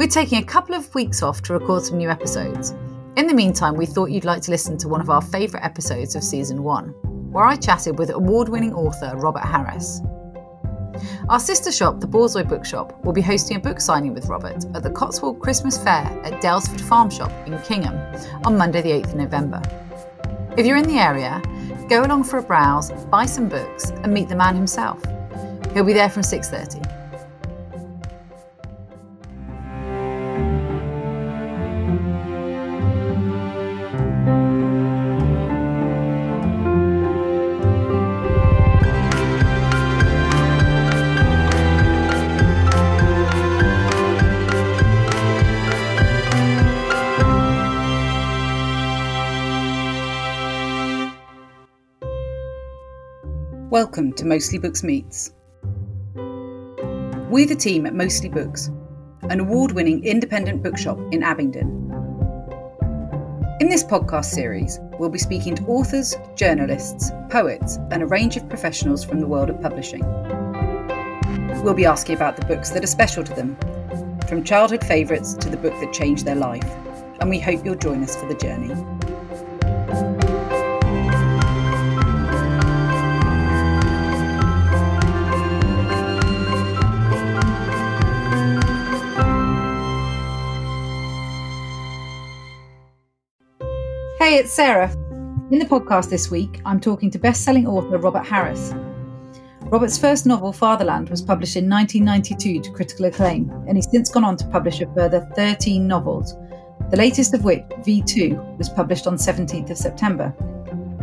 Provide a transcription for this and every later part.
We're taking a couple of weeks off to record some new episodes. In the meantime, we thought you'd like to listen to one of our favourite episodes of season one, where I chatted with award winning author Robert Harris. Our sister shop, the Borzoi Bookshop, will be hosting a book signing with Robert at the Cotswold Christmas Fair at Daylesford Farm Shop in Kingham on Monday, the 8th of November. If you're in the area, go along for a browse, buy some books, and meet the man himself. He'll be there from 6:30. Welcome to Mostly Books Meets. We're the team at Mostly Books, an award winning independent bookshop in Abingdon. In this podcast series, we'll be speaking to authors, journalists, poets, and a range of professionals from the world of publishing. We'll be asking about the books that are special to them, from childhood favourites to the book that changed their life, and we hope you'll join us for the journey. Hey, it's Sarah. In the podcast this week, I'm talking to best selling author Robert Harris. Robert's first novel, Fatherland, was published in 1992 to critical acclaim, and he's since gone on to publish a further 13 novels, the latest of which, V2, was published on 17th of September.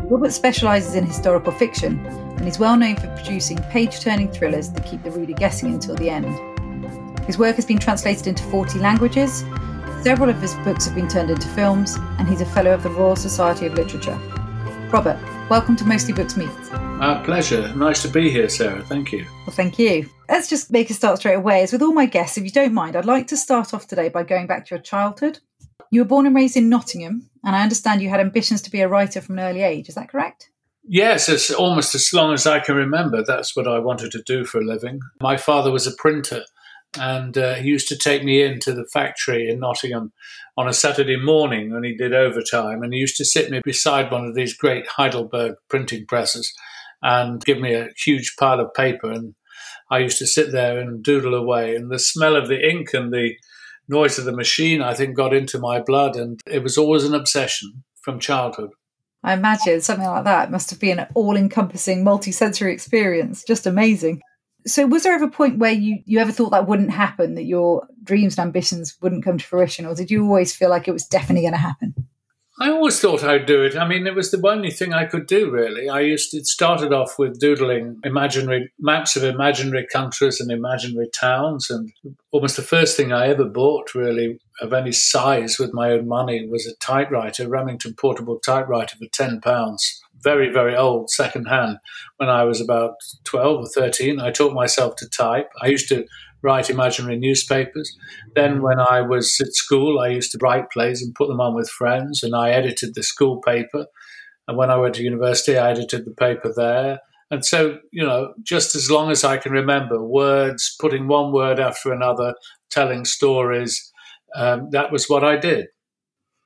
Robert specialises in historical fiction and is well known for producing page turning thrillers that keep the reader guessing until the end. His work has been translated into 40 languages Several of his books have been turned into films, and he's a Fellow of the Royal Society of Literature. Robert, welcome to Mostly Books Meets. Our pleasure. Nice to be here, Sarah. Thank you. Well, thank you. Let's just make a start straight away. As with all my guests, if you don't mind, I'd like to start off today by going back to your childhood. You were born and raised in Nottingham, and I understand you had ambitions to be a writer from an early age. Is that correct? Yes, it's almost as long as I can remember. That's what I wanted to do for a living. My father was a printer, and uh, he used to take me into the factory in Nottingham on a Saturday morning when he did overtime, and he used to sit me beside one of these great Heidelberg printing presses and give me a huge pile of paper, and I used to sit there and doodle away, and the smell of the ink and the noise of the machine, I think, got into my blood, and it was always an obsession from childhood. I imagine something like that must have been an all-encompassing, multi-sensory experience. Just amazing. So, was there ever a point where you, you ever thought that wouldn't happen, that your dreams and ambitions wouldn't come to fruition, or did you always feel like it was definitely going to happen? I always thought I'd do it. I mean, it was the only thing I could do, really. I used to, it started off with doodling imaginary maps of imaginary countries and imaginary towns, and almost the first thing I ever bought, really, of any size with my own money was a typewriter, Remington portable typewriter for ten pounds very, very old secondhand when I was about 12 or 13. I taught myself to type. I used to write imaginary newspapers. Then, when I was at school, I used to write plays and put them on with friends, and I edited the school paper. And when I went to university, I edited the paper there. And so, you know, just as long as I can remember words, putting one word after another, telling stories, um, that was what I did.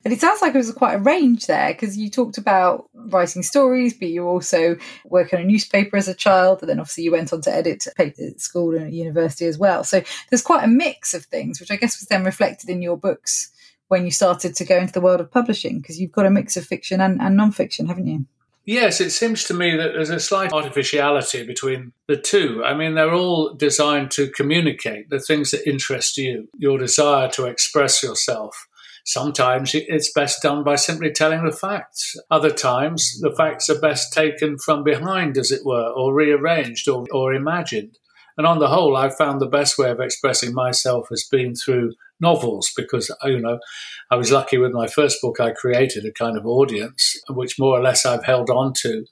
And it sounds like it was quite a range there because you talked about writing stories, but you also work on a newspaper as a child, and then obviously you went on to edit at school and at university as well. So there's quite a mix of things, which I guess was then reflected in your books when you started to go into the world of publishing, because you've got a mix of fiction and, and non-fiction, haven't you? Yes, it seems to me that there's a slight artificiality between the two. I mean, they're all designed to communicate the things that interest you, your desire to express yourself. Sometimes it's best done by simply telling the facts. Other times, the facts are best taken from behind, as it were, or rearranged or, or imagined. And on the whole, I've found the best way of expressing myself has been through novels because, you know, I was lucky with my first book, I created a kind of audience, which more or less I've held on to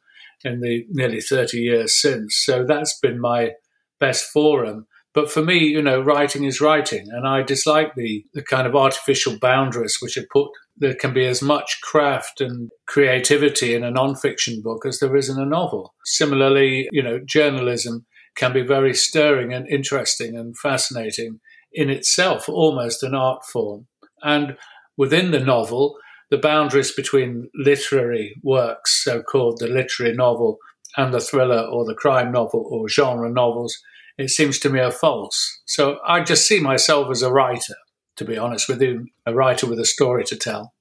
in the nearly 30 years since. So that's been my best forum. But for me, you know, writing is writing, and I dislike the, the kind of artificial boundaries which are put. There can be as much craft and creativity in a non-fiction book as there is in a novel. Similarly, you know, journalism can be very stirring and interesting and fascinating in itself almost an art form. And within the novel, the boundaries between literary works, so called the literary novel, and the thriller or the crime novel or genre novels, it seems to me are false. So I just see myself as a writer, to be honest with you, a writer with a story to tell.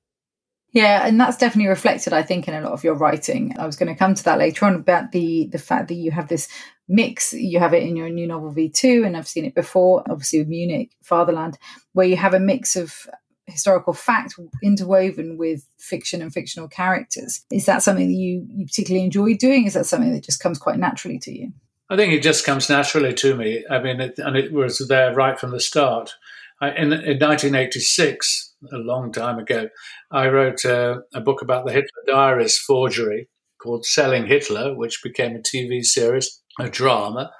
Yeah, and that's definitely reflected, I think, in a lot of your writing. I was going to come to that later on about the the fact that you have this mix. You have it in your new novel V2, and I've seen it before, obviously with Munich, Fatherland, where you have a mix of historical fact interwoven with fiction and fictional characters. Is that something that you, you particularly enjoy doing? Is that something that just comes quite naturally to you? I think it just comes naturally to me. I mean, it, and it was there right from the start. I, in, in 1986, a long time ago, I wrote a, a book about the Hitler Diaries forgery called Selling Hitler, which became a TV series, a drama.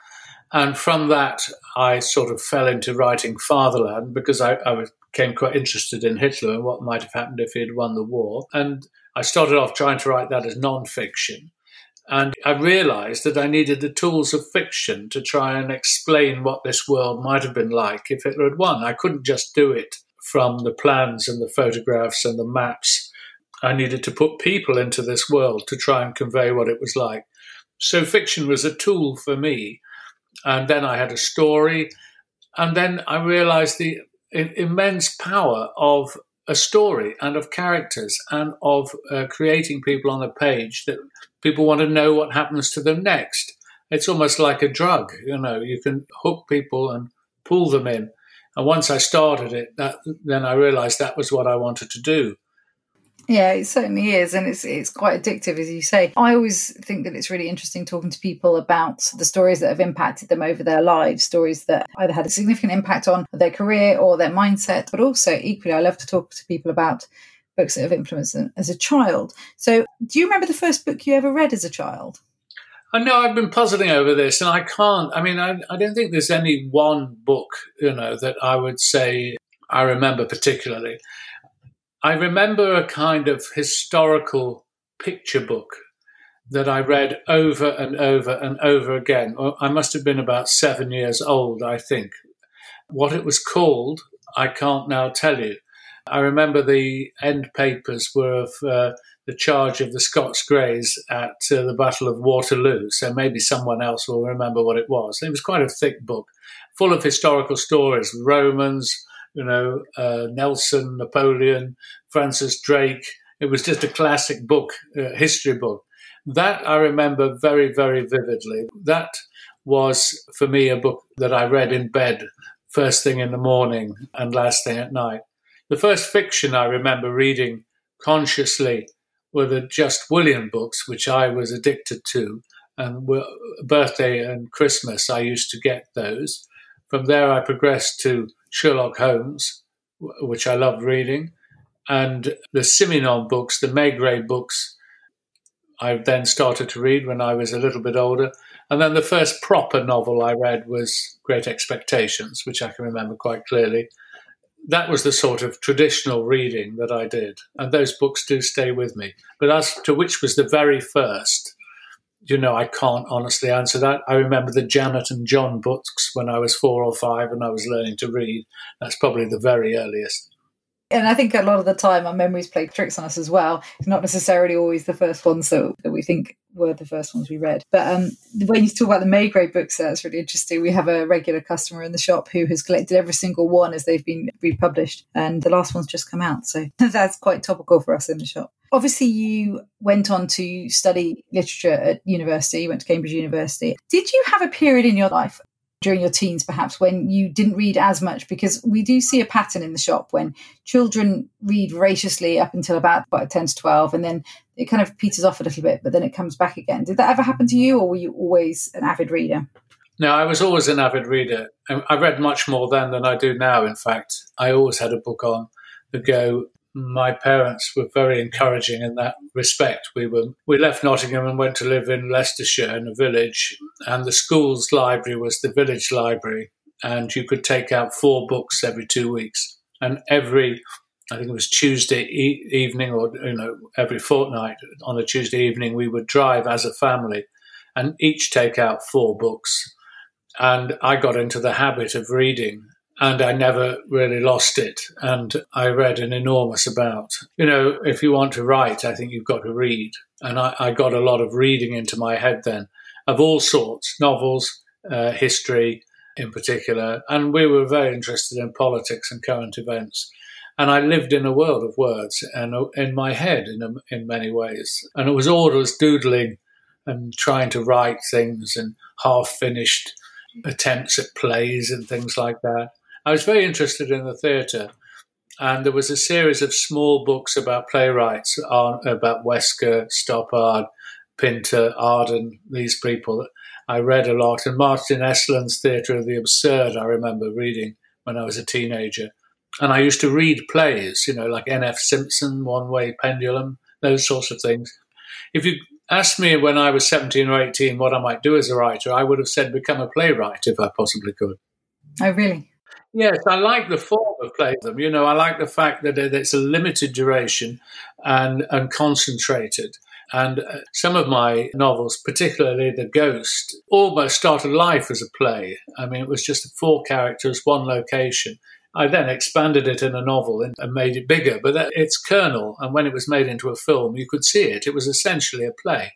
And from that, I sort of fell into writing Fatherland because I, I became quite interested in Hitler and what might have happened if he had won the war. And I started off trying to write that as non-fiction. And I realized that I needed the tools of fiction to try and explain what this world might have been like if Hitler had won. I couldn't just do it from the plans and the photographs and the maps. I needed to put people into this world to try and convey what it was like. So fiction was a tool for me. And then I had a story. And then I realized the immense power of a story and of characters and of uh, creating people on a page that people want to know what happens to them next. It's almost like a drug, you know, you can hook people and pull them in. And once I started it, that, then I realized that was what I wanted to do. Yeah, it certainly is, and it's it's quite addictive, as you say. I always think that it's really interesting talking to people about the stories that have impacted them over their lives, stories that either had a significant impact on their career or their mindset, but also equally, I love to talk to people about books that have influenced them as a child. So, do you remember the first book you ever read as a child? I know I've been puzzling over this, and I can't. I mean, I, I don't think there's any one book, you know, that I would say I remember particularly. I remember a kind of historical picture book that I read over and over and over again. I must have been about seven years old, I think. What it was called, I can't now tell you. I remember the end papers were of uh, the charge of the Scots Greys at uh, the Battle of Waterloo, so maybe someone else will remember what it was. It was quite a thick book, full of historical stories, Romans, you know, uh, Nelson, Napoleon, Francis Drake. It was just a classic book, uh, history book. That I remember very, very vividly. That was for me a book that I read in bed first thing in the morning and last thing at night. The first fiction I remember reading consciously were the Just William books, which I was addicted to. And birthday and Christmas, I used to get those. From there, I progressed to Sherlock Holmes, which I loved reading, and the Simenon books, the Maigret books. I then started to read when I was a little bit older. And then the first proper novel I read was Great Expectations, which I can remember quite clearly. That was the sort of traditional reading that I did. And those books do stay with me. But as to which was the very first, you know, I can't honestly answer that. I remember the Janet and John books when I was four or five and I was learning to read. That's probably the very earliest. And I think a lot of the time our memories play tricks on us as well. It's not necessarily always the first ones that, that we think were the first ones we read. But um, when you talk about the Maigret books, that's really interesting. We have a regular customer in the shop who has collected every single one as they've been republished, and the last one's just come out. So that's quite topical for us in the shop. Obviously, you went on to study literature at university, you went to Cambridge University. Did you have a period in your life during your teens, perhaps when you didn't read as much, because we do see a pattern in the shop when children read voraciously up until about, about 10 to 12, and then it kind of peters off a little bit, but then it comes back again. Did that ever happen to you, or were you always an avid reader? No, I was always an avid reader. I read much more then than I do now, in fact. I always had a book on the go my parents were very encouraging in that respect. We were we left Nottingham and went to live in Leicestershire in a village, and the school's library was the village library, and you could take out four books every two weeks, and every I think it was Tuesday e- evening, or you know, every fortnight on a Tuesday evening, we would drive as a family, and each take out four books, and I got into the habit of reading and I never really lost it. And I read an enormous amount. You know, if you want to write, I think you've got to read. And I, I got a lot of reading into my head then of all sorts novels, uh, history in particular. And we were very interested in politics and current events. And I lived in a world of words and in my head in, a, in many ways. And it was always doodling and trying to write things and half finished attempts at plays and things like that. I was very interested in the theatre, and there was a series of small books about playwrights, on about Wesker, Stoppard, Pinter, Arden, these people. I read a lot, and Martin Esslin's Theatre of the Absurd, I remember reading when I was a teenager. And I used to read plays, you know, like N.F. Simpson, One Way Pendulum, those sorts of things. If you asked me when I was 17 or 18 what I might do as a writer, I would have said become a playwright if I possibly could. Oh, really? Yes, I like the form of playing them. You know, I like the fact that it's a limited duration and, and concentrated. And uh, some of my novels, particularly The Ghost, almost started life as a play. I mean, it was just four characters, one location. I then expanded it in a novel and, made it bigger, but that, its kernel, and when it was made into a film, you could see it. It was essentially a play.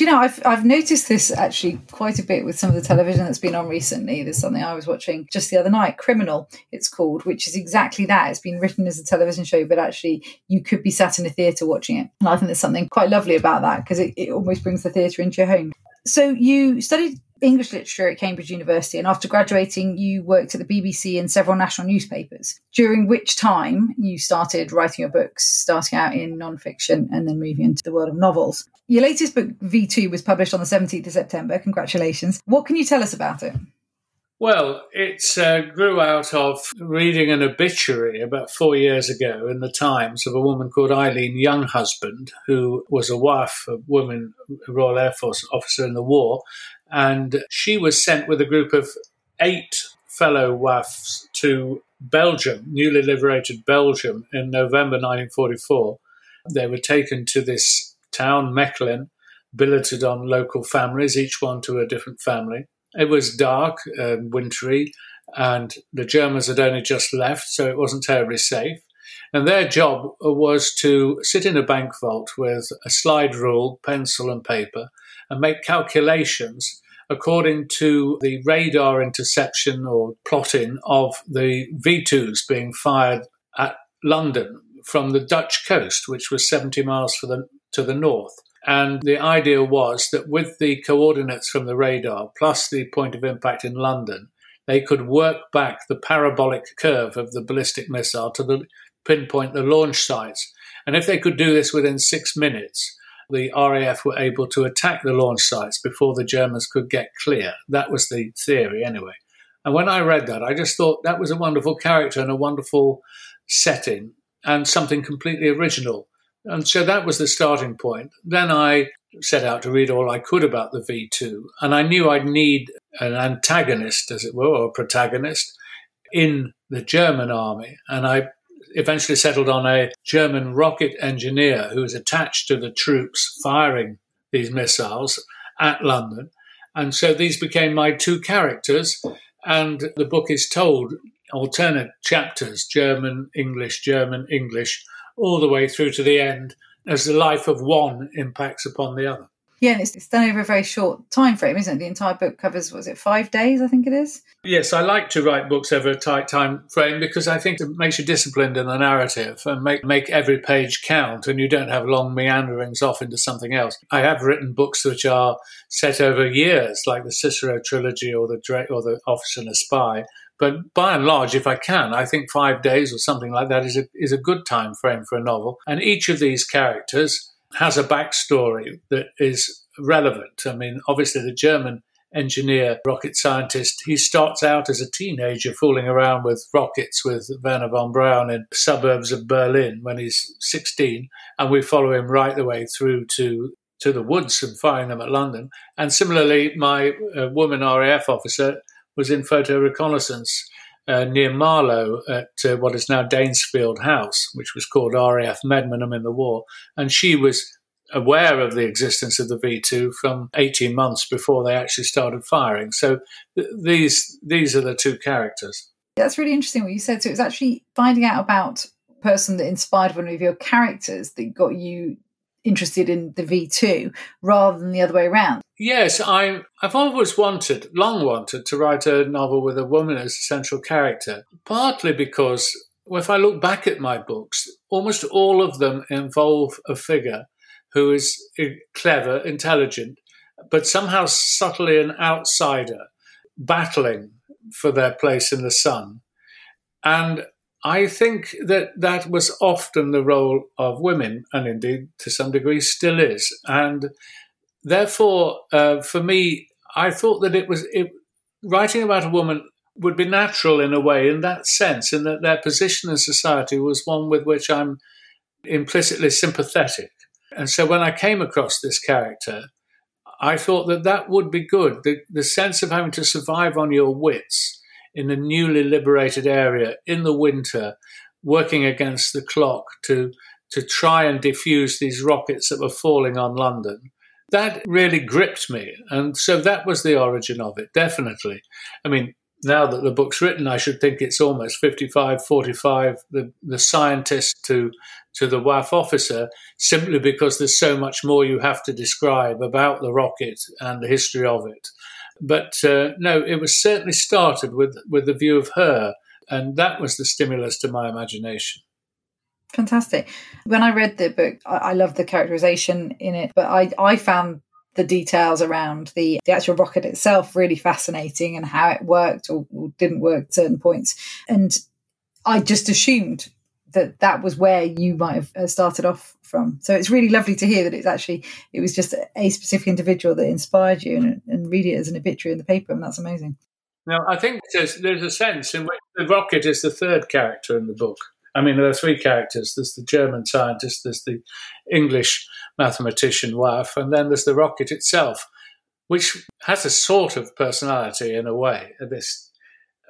You know, I've, I've noticed this actually quite a bit with some of the television that's been on recently. There's something I was watching just the other night, Criminal, it's called, which is exactly that. It's been written as a television show, but actually you could be sat in a theatre watching it. And I think there's something quite lovely about that because it, it almost brings the theatre into your home. So you studied English literature at Cambridge University, and after graduating, you worked at the BBC and several national newspapers. During which time you started writing your books, starting out in non-fiction and then moving into the world of novels. Your latest book, V2, was published on the 17th of September. Congratulations. What can you tell us about it? Well, it uh, grew out of reading an obituary about four years ago in the Times of a woman called Eileen Younghusband, who was a wife, of a woman, a Royal Air Force officer in the war. And she was sent with a group of eight fellow WAAFs to Belgium, newly liberated Belgium, in November 1944. They were taken to this town, Mechlin, billeted on local families, each one to a different family. It was dark and wintry, and the Germans had only just left, so it wasn't terribly safe. And their job was to sit in a bank vault with a slide rule, pencil, and paper and make calculations according to the radar interception or plotting of the V 2s being fired at London from the Dutch coast, which was 70 miles the, to the north. And the idea was that with the coordinates from the radar plus the point of impact in London, they could work back the parabolic curve of the ballistic missile to the, pinpoint the launch sites. And if they could do this within six minutes, the RAF were able to attack the launch sites before the Germans could get clear. That was the theory, anyway. And when I read that, I just thought that was a wonderful character and a wonderful setting and something completely original. And so that was the starting point. Then I set out to read all I could about the V2, and I knew I'd need an antagonist, as it were, or a protagonist in the German army. And I eventually settled on a German rocket engineer who was attached to the troops firing these missiles at London. And so these became my two characters. And the book is told alternate chapters German, English, German, English, all the way through to the end as the life of one impacts upon the other. Yeah, and it's, it's done over a very short time frame, isn't it? The entire book covers, was it five days? I think it is. Yes, I like to write books over a tight time frame because I think it makes you disciplined in the narrative and make make every page count, and you don't have long meanderings off into something else. I have written books which are set over years, like the Cicero trilogy or the or the Officer and a Spy, but by and large, if I can, I think five days or something like that is a, is a good time frame for a novel. And each of these characters has a backstory that is relevant. I mean, obviously, the German engineer, rocket scientist, he starts out as a teenager fooling around with rockets with Wernher von Braun in suburbs of Berlin when he's 16. And we follow him right the way through to to the woods and firing them at London. And similarly, my uh, woman RAF officer was in photo reconnaissance uh, near Marlow at uh, what is now Danesfield House, which was called RAF Medmenham in the war. And she was aware of the existence of the V2 from 18 months before they actually started firing. So th- these these are the two characters. That's really interesting what you said. So it was actually finding out about person that inspired one of your characters that got you interested in the V2 rather than the other way around. Yes, I, I've always wanted, long wanted, to write a novel with a woman as a central character, partly because if I look back at my books, almost all of them involve a figure who is eh, clever, intelligent, but somehow subtly an outsider, battling for their place in the sun. And I think that that was often the role of women, and indeed to some degree still is. And therefore, uh, for me, I thought that it was it, writing about a woman would be natural in a way, in that sense, in that their position in society was one with which I'm implicitly sympathetic. And so when I came across this character, I thought that that would be good. The, the sense of having to survive on your wits in a newly liberated area in the winter, working against the clock to to try and defuse these rockets that were falling on London. That really gripped me. And so that was the origin of it, definitely. I mean, now that the book's written, I should think it's almost 55 45, the, the scientist to, to the WAAF officer, simply because there's so much more you have to describe about the rocket and the history of it. But uh, no, it was certainly started with, with the view of her, and that was the stimulus to my imagination. Fantastic. When I read the book, I, I loved the characterization in it, but I, I found the details around the, the actual rocket itself really fascinating and how it worked or, or didn't work at certain points. And I just assumed that that was where you might have uh, started off from. So it's really lovely to hear that it's actually it was just a specific individual that inspired you and, and read it as an obituary in the paper, and that's amazing. Now, I think there's, there's a sense in which the rocket is the third character in the book. I mean, there are three characters. There's the German scientist, there's the English mathematician WAAF, and then there's the rocket itself, which has a sort of personality in a way. This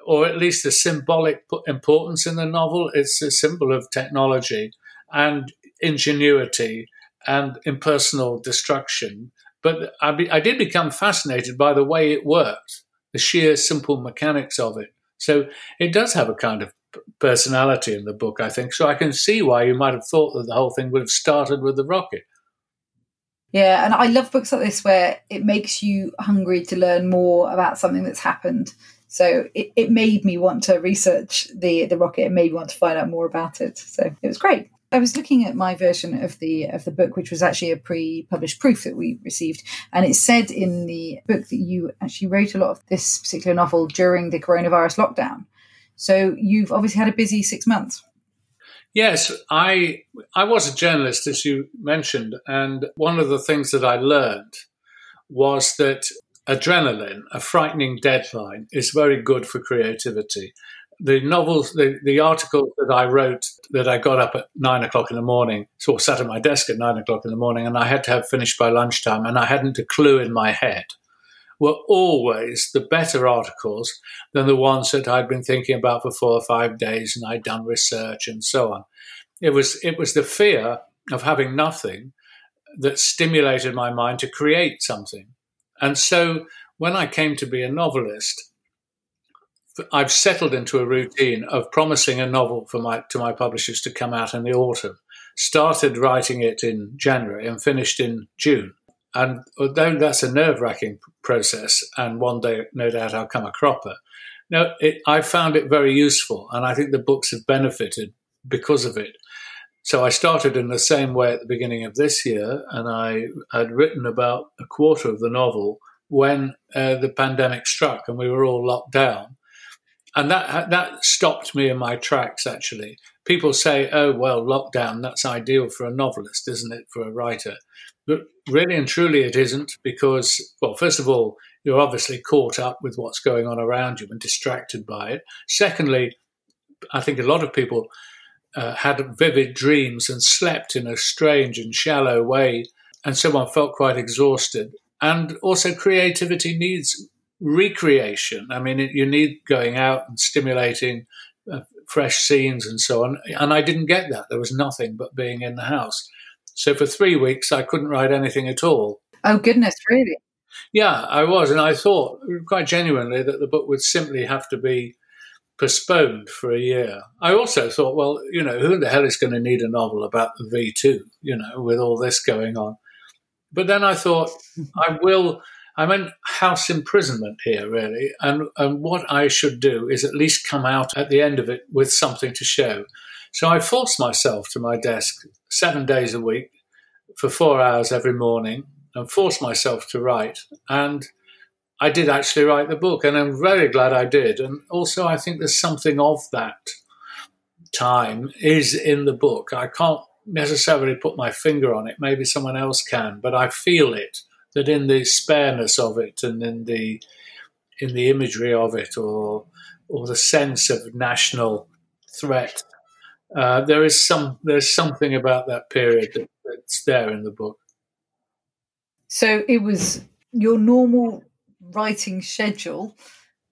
or at least a symbolic importance in the novel. It's a symbol of technology and ingenuity and impersonal destruction. But I, be, I did become fascinated by the way it worked, the sheer simple mechanics of it. So it does have a kind of personality in the book, I think. So I can see why you might have thought that the whole thing would have started with the rocket. Yeah, and I love books like this where it makes you hungry to learn more about something that's happened. So it, it made me want to research the the rocket. It made me want to find out more about it. So it was great. I was looking at my version of the of the book, which was actually a pre-published proof that we received, and it said in the book that you actually wrote a lot of this particular novel during the coronavirus lockdown. So you've obviously had a busy six months. Yes, I I was a journalist, as you mentioned, and one of the things that I learned was that adrenaline, a frightening deadline, is very good for creativity. The novels, the, the articles that I wrote that I got up at nine o'clock in the morning, sort of sat at my desk at nine o'clock in the morning, and I had to have finished by lunchtime, and I hadn't a clue in my head, were always the better articles than the ones that I'd been thinking about for four or five days and I'd done research and so on. It was it was the fear of having nothing that stimulated my mind to create something. And so when I came to be a novelist, I've settled into a routine of promising a novel for my to my publishers to come out in the autumn. Started writing it in January and finished in June. And although that's a nerve wracking process, and one day no doubt I'll come a cropper, no, it, I found it very useful, and I think the books have benefited because of it. So I started in the same way at the beginning of this year, and I had written about a quarter of the novel when uh, the pandemic struck and we were all locked down. And that that stopped me in my tracks. Actually, people say, "Oh, well, lockdown. That's ideal for a novelist, isn't it? For a writer?" But really and truly, it isn't because, well, first of all, you're obviously caught up with what's going on around you and distracted by it. Secondly, I think a lot of people uh, had vivid dreams and slept in a strange and shallow way, and so someone felt quite exhausted. And also, creativity needs recreation. I mean, it, you need going out and stimulating uh, fresh scenes and so on. And I didn't get that. There was nothing but being in the house. So for three weeks, I couldn't write anything at all. Oh, goodness, really? Yeah, I was. And I thought quite genuinely that the book would simply have to be postponed for a year. I also thought, well, you know, who the hell is going to need a novel about the V2, you know, with all this going on? But then I thought, I will. I'm in house imprisonment here, really, and, and what I should do is at least come out at the end of it with something to show. So I forced myself to my desk seven days a week for four hours every morning and forced myself to write. And I did actually write the book, and I'm very glad I did. And also, I think there's something of that time is in the book. I can't necessarily put my finger on it. Maybe someone else can, but I feel it that in the spareness of it and in the in the imagery of it, or or the sense of national threat, uh, there is some there's something about that period that, that's there in the book. So it was your normal writing schedule,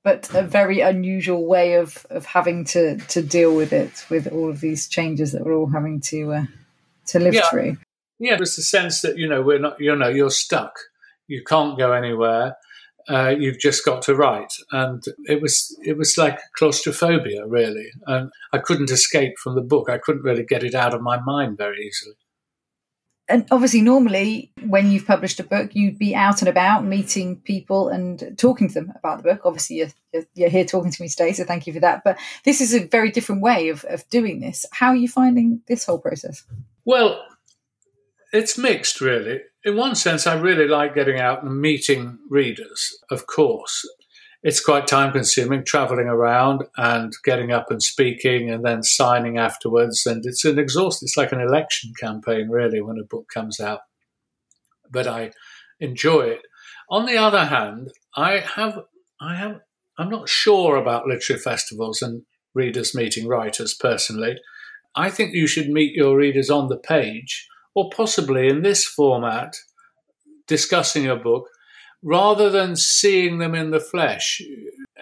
but a very unusual way of of having to to deal with it with all of these changes that we're all having to uh, to live yeah. through. Yeah, there's the sense that you know we're not you know you're stuck. You can't go anywhere. Uh, you've just got to write, and it was it was like claustrophobia, really. And I couldn't escape from the book. I couldn't really get it out of my mind very easily and obviously normally when you've published a book you'd be out and about meeting people and talking to them about the book. Obviously you're, you're here talking to me today so thank you for that. But this is a very different way of, of doing this. How are you finding this whole process? Well it's mixed really. In one sense i really like getting out and meeting readers of course it's quite time consuming traveling around and getting up and speaking and then signing afterwards. And it's an exhaust. It's like an election campaign, really, when a book comes out. But I enjoy it. On the other hand, I have, I have, I'm not sure about literary festivals and readers meeting writers personally. I think you should meet your readers on the page or possibly in this format, discussing a book rather than seeing them in the flesh.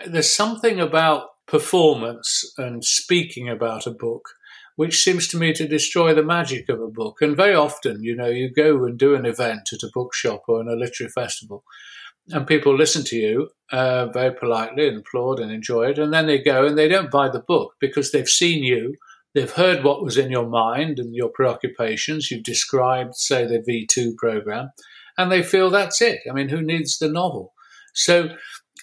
There's something about performance and speaking about a book which seems to me to destroy the magic of a book. And very often, you know, you go and do an event at a bookshop or in a literary festival, and people listen to you uh, very politely and applaud and enjoy it, and then they go and they don't buy the book because they've seen you. They've heard what was in your mind and your preoccupations. You've described, say, the V2 program, and they feel that's it. I mean, who needs the novel? So,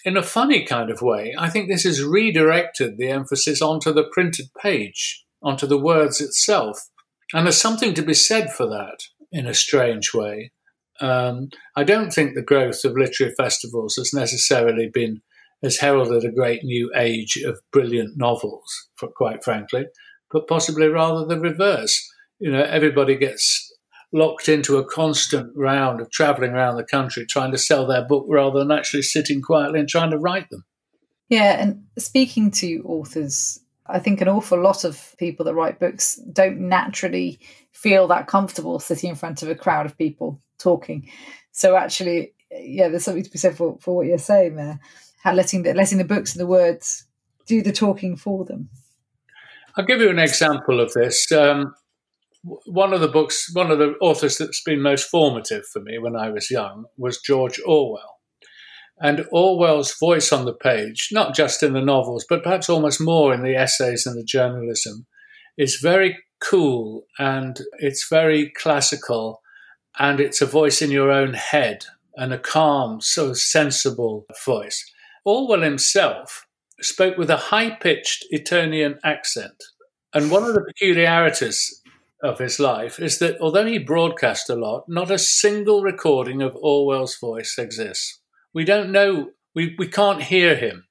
in a funny kind of way, I think this has redirected the emphasis onto the printed page, onto the words itself. And there's something to be said for that in a strange way. Um, I don't think the growth of literary festivals has necessarily been has heralded a great new age of brilliant novels, quite frankly, but possibly rather the reverse. You know, everybody gets locked into a constant round of traveling around the country trying to sell their book rather than actually sitting quietly and trying to write them. Yeah, and speaking to authors, I think an awful lot of people that write books don't naturally feel that comfortable sitting in front of a crowd of people talking. So actually, yeah, there's something to be said for, for what you're saying there. How letting the letting the books and the words do the talking for them. I'll give you an example of this. Um, one of the books, one of the authors that's been most formative for me when I was young was George Orwell. And Orwell's voice on the page, not just in the novels, but perhaps almost more in the essays and the journalism, is very cool and it's very classical and it's a voice in your own head and a calm, so sensible voice. Orwell himself spoke with a high pitched Etonian accent. And one of the peculiarities of his life is that although he broadcast a lot, not a single recording of Orwell's voice exists. We don't know, we, we can't hear him.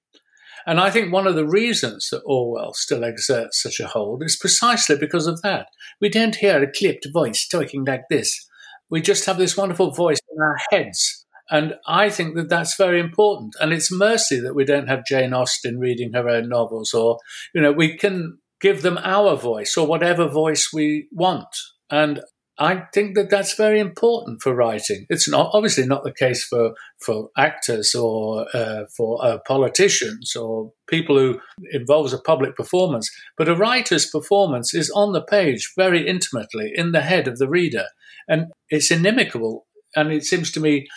And I think one of the reasons that Orwell still exerts such a hold is precisely because of that. We don't hear a clipped voice talking like this. We just have this wonderful voice in our heads. And I think that that's very important. And it's mercy that we don't have Jane Austen reading her own novels, or, you know, we can give them our voice or whatever voice we want. And I think that that's very important for writing. It's not obviously not the case for for actors or uh, for uh, politicians or people who involves a public performance, but a writer's performance is on the page very intimately in the head of the reader, and it's inimical. And it seems to me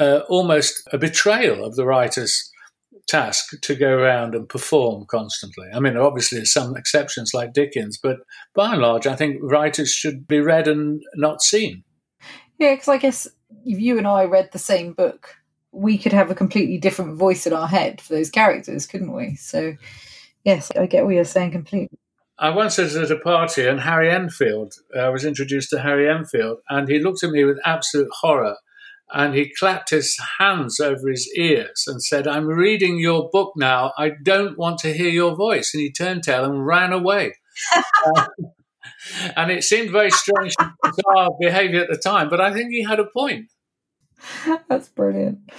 uh, almost a betrayal of the writer's task to go around and perform constantly. I mean, obviously, there's some exceptions like Dickens, but by and large, I think writers should be read and not seen. Yeah, because I guess if you and I read the same book, we could have a completely different voice in our head for those characters, couldn't we? So, yes, I get what you're saying completely. I once was at a party and Harry Enfield, I uh, was introduced to Harry Enfield, and he looked at me with absolute horror and he clapped his hands over his ears and said, I'm reading your book now. I don't want to hear your voice. And he turned tail and ran away. uh, and it seemed very strange, bizarre behavior at the time, but I think he had a point. That's brilliant.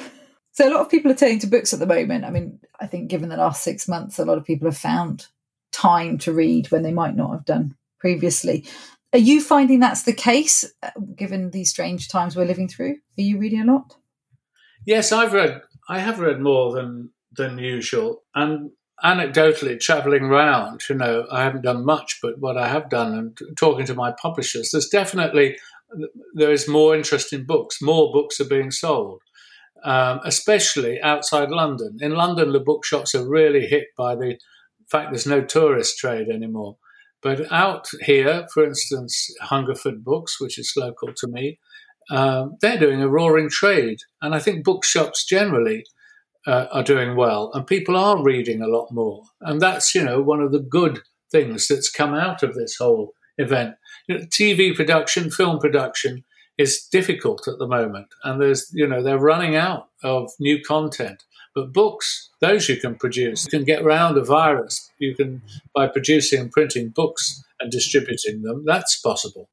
So, a lot of people are turning to books at the moment. I mean, I think given the last six months, a lot of people have found time to read when they might not have done previously. Are you finding that's the case, uh, given these strange times we're living through? Are you reading a lot? Yes, I've read. I have read more than than usual, and anecdotally, travelling around, you know, I haven't done much, but what I have done and talking to my publishers, there's definitely there is more interest in books. More books are being sold, um, especially outside London. In London, the bookshops are really hit by the fact there's no tourist trade anymore. But out here, for instance, Hungerford Books, which is local to me, um, they're doing a roaring trade. And I think bookshops generally uh, are doing well, and people are reading a lot more. And that's, you know, one of the good things that's come out of this whole event. You know, TV production, film production is difficult at the moment, and there's, you know, they're running out of new content. But books, those you can produce. You can get around a virus. You can, by producing and printing books and distributing them, that's possible.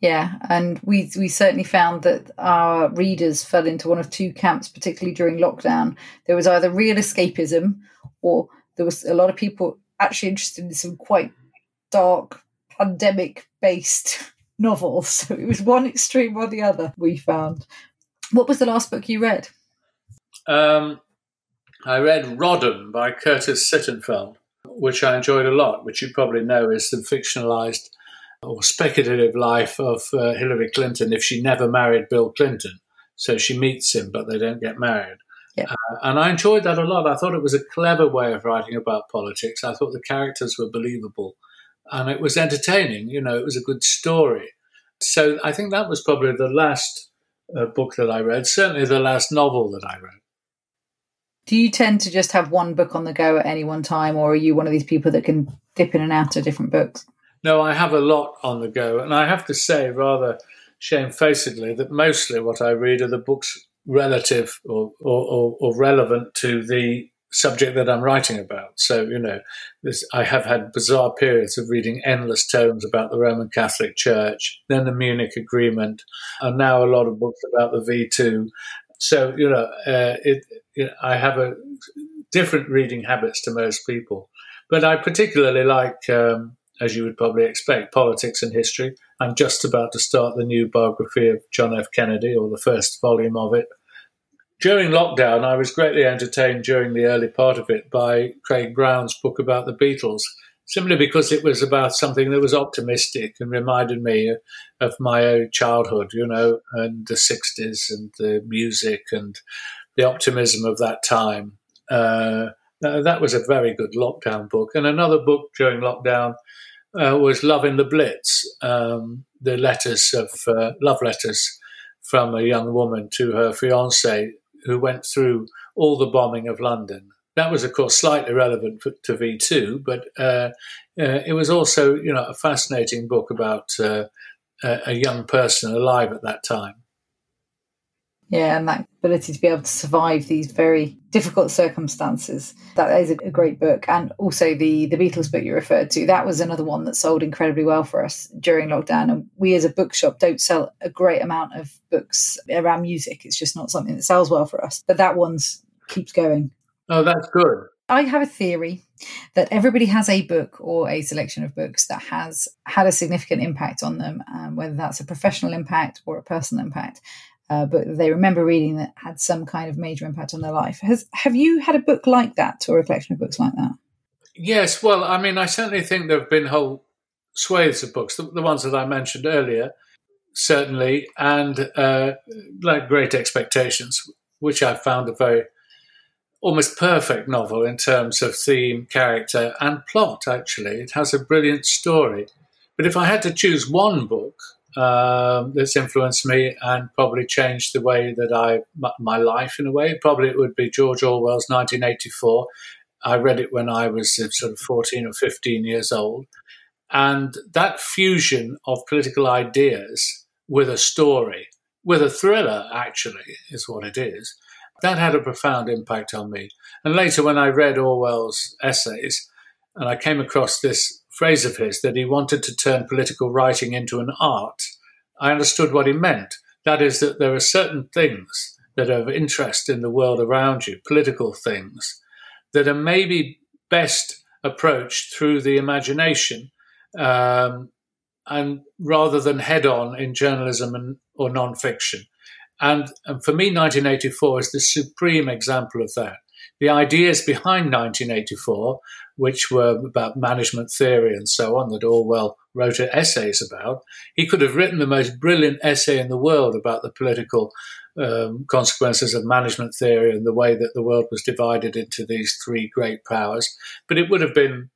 Yeah, and we we certainly found that our readers fell into one of two camps, particularly during lockdown. There was either real escapism, or there was a lot of people actually interested in some quite dark pandemic based novels. So it was one extreme or the other. We found. What was the last book you read? Um, I read Rodham by Curtis Sittenfeld, which I enjoyed a lot, which you probably know is the fictionalized or speculative life of uh, Hillary Clinton if she never married Bill Clinton. So she meets him, but they don't get married. Uh, and I enjoyed that a lot. I thought it was a clever way of writing about politics. I thought the characters were believable and it was entertaining. You know, it was a good story. So I think that was probably the last uh, book that I read, certainly the last novel that I read. Do you tend to just have one book on the go at any one time, or are you one of these people that can dip in and out of different books? No, I have a lot on the go. And I have to say, rather shamefacedly, that mostly what I read are the books relative or, or, or relevant to the subject that I'm writing about. So, you know, this, I have had bizarre periods of reading endless tomes about the Roman Catholic Church, then the Munich Agreement, and now a lot of books about the V2. So, you know, uh, it, I have a different reading habits to most people. But I particularly like, um, as you would probably expect, politics and history. I'm just about to start the new biography of John F. Kennedy, or the first volume of it during lockdown, I was greatly entertained during the early part of it by Craig Brown's book about the Beatles, simply because it was about something that was optimistic and reminded me of my own childhood, you know, and the 60s and the music and the optimism of that time. Uh, that was a very good lockdown book. And another book during lockdown uh, was Love in the Blitz, um, the letters of uh, love letters from a young woman to her fiance who went through all the bombing of London. That was, of course, slightly relevant to V2, but uh, uh, it was also, you know, a fascinating book about uh, a young person alive at that time. Yeah, and that ability to be able to survive these very difficult circumstances. That is a great book. And also the the Beatles book you referred to, that was another one that sold incredibly well for us during lockdown. And we as a bookshop don't sell a great amount of books around music. It's just not something that sells well for us. But that one's keeps going. Oh, that's good. I have a theory that everybody has a book or a selection of books that has had a significant impact on them, um, whether that's a professional impact or a personal impact uh, but they remember reading that had some kind of major impact on their life. Has have you had a book like that or a collection of books like that? Yes, well, I mean, I certainly think there have been whole swathes of books, the, the ones that I mentioned earlier, certainly, and uh, like Great Expectations, which I found a very almost perfect novel in terms of theme, character, and plot, actually. It has a brilliant story. But if I had to choose one book um, that's influenced me and probably changed the way that I, my life in a way, probably it would be George Orwell's 1984. I read it when I was sort of 14 or 15 years old. And that fusion of political ideas with a story, with a thriller, actually, is what it is, that had a profound impact on me. And later, when I read Orwell's essays, and I came across this phrase of his that he wanted to turn political writing into an art, I understood what he meant. That is, that there are certain things that are of interest in the world around you, political things, that are maybe best approached through the imagination um, and rather than head on in journalism and, or nonfiction. And, and for me, 1984 is the supreme example of that. The ideas behind 1984, which were about management theory and so on, that Orwell wrote essays about, he could have written the most brilliant essay in the world about the political um, consequences of management theory and the way that the world was divided into these three great powers. But it would have been,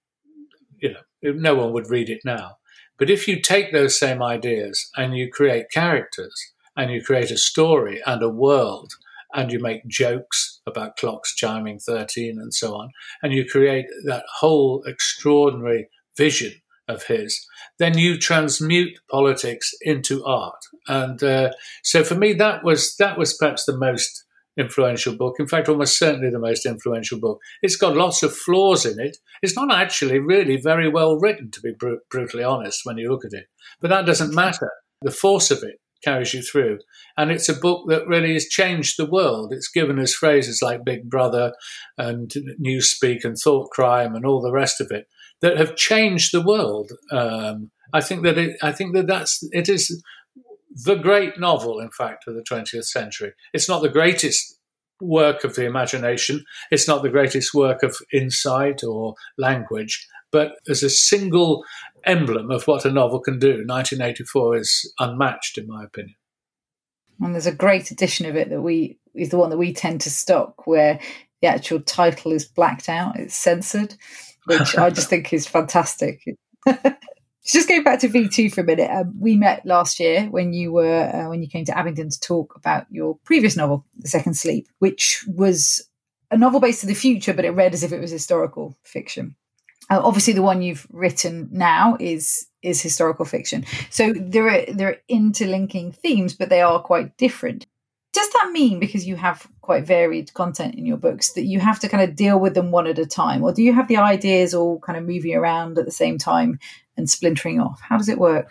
you know, no one would read it now. But if you take those same ideas and you create characters and you create a story and a world and you make jokes about clocks chiming 13 and so on, and you create that whole extraordinary vision of his, then you transmute politics into art. And uh, so for me, that was that was perhaps the most influential book. In fact, almost certainly the most influential book. It's got lots of flaws in it. It's not actually really very well written, to be br- brutally honest, when you look at it. But that doesn't matter. The force of it carries you through. And it's a book that really has changed the world. It's given us phrases like Big Brother and Newspeak and Thought Crime and all the rest of it that have changed the world. Um, I think that it, I think that that's it is the great novel, in fact, of the 20th century. It's not the greatest work of the imagination. It's not the greatest work of insight or language, but as a single emblem of what a novel can do, 1984 is unmatched, in my opinion. And there's a great edition of it that we is the one that we tend to stock, where the actual title is blacked out, it's censored, which I just think is fantastic. just going back to V2 for a minute, um, we met last year when you were uh, when you came to Abingdon to talk about your previous novel, The Second Sleep, which was a novel based in the future, but it read as if it was historical fiction. Uh, obviously, the one you've written now is is historical fiction. So there are there are interlinking themes, but they are quite different. Does that mean because you have quite varied content in your books that you have to kind of deal with them one at a time, or do you have the ideas all kind of moving around at the same time and splintering off? How does it work?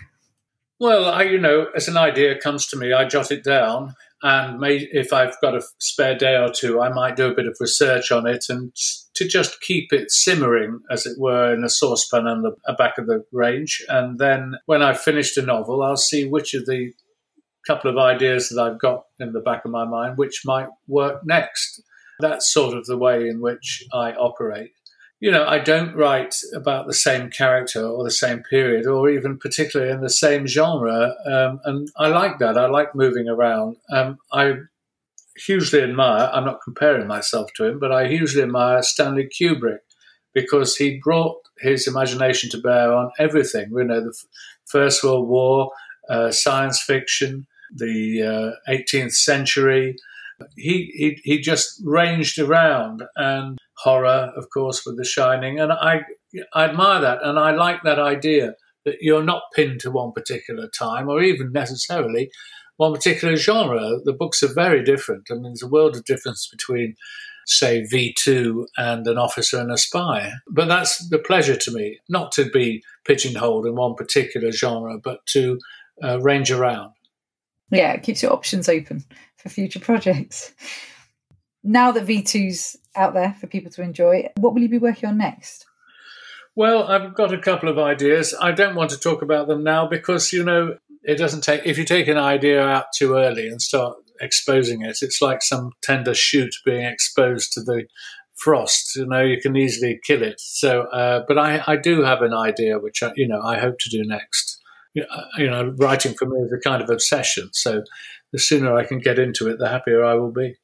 Well, I, you know, as an idea comes to me, I jot it down, and may, if I've got a spare day or two, I might do a bit of research on it and to just keep it simmering, as it were, in a saucepan on the back of the range. And then when I've finished a novel, I'll see which of the couple of ideas that I've got in the back of my mind which might work next. That's sort of the way in which I operate. You know, I don't write about the same character or the same period or even particularly in the same genre. Um, and I like that. I like moving around. Um, I hugely admire, I'm not comparing myself to him, but I hugely admire Stanley Kubrick because he brought his imagination to bear on everything. You know, the First World War, uh, science fiction, the uh, 18th century. He, he, he just ranged around and horror, of course, with The Shining. And I, I admire that. And I like that idea that you're not pinned to one particular time or even necessarily one particular genre. The books are very different. I mean, there's a world of difference between, say, V2 and an officer and a spy. But that's the pleasure to me, not to be pigeonholed in one particular genre, but to uh, range around. Yeah, it keeps your options open for future projects. Now that V2's out there for people to enjoy, what will you be working on next? Well, I've got a couple of ideas. I don't want to talk about them now because, you know, it doesn't take, if you take an idea out too early and start exposing it, it's like some tender shoot being exposed to the frost. You know, you can easily kill it. So, uh, but I, I do have an idea which, I, you know, I hope to do next. You know, writing for me is a kind of obsession. So the sooner I can get into it, the happier I will be.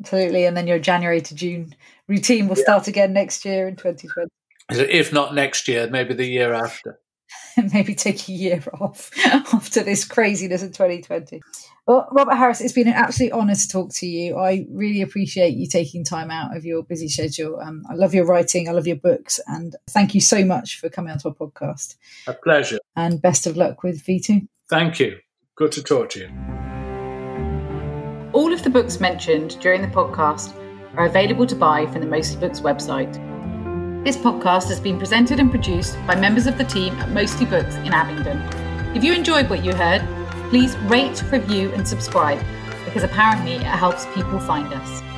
Absolutely. And then your January to June routine will yeah. start again next year in 2020. If not next year, maybe the year after. maybe take a year off after this craziness in 2020. Well, Robert Harris, it's been an absolute honour to talk to you. I really appreciate you taking time out of your busy schedule. Um, I love your writing, I love your books, and thank you so much for coming onto our podcast. A pleasure. And best of luck with V2. Thank you. Good to talk to you. All of the books mentioned during the podcast are available to buy from the Mostly Books website. This podcast has been presented and produced by members of the team at Mostly Books in Abingdon. If you enjoyed what you heard, please rate, review, and subscribe because apparently it helps people find us.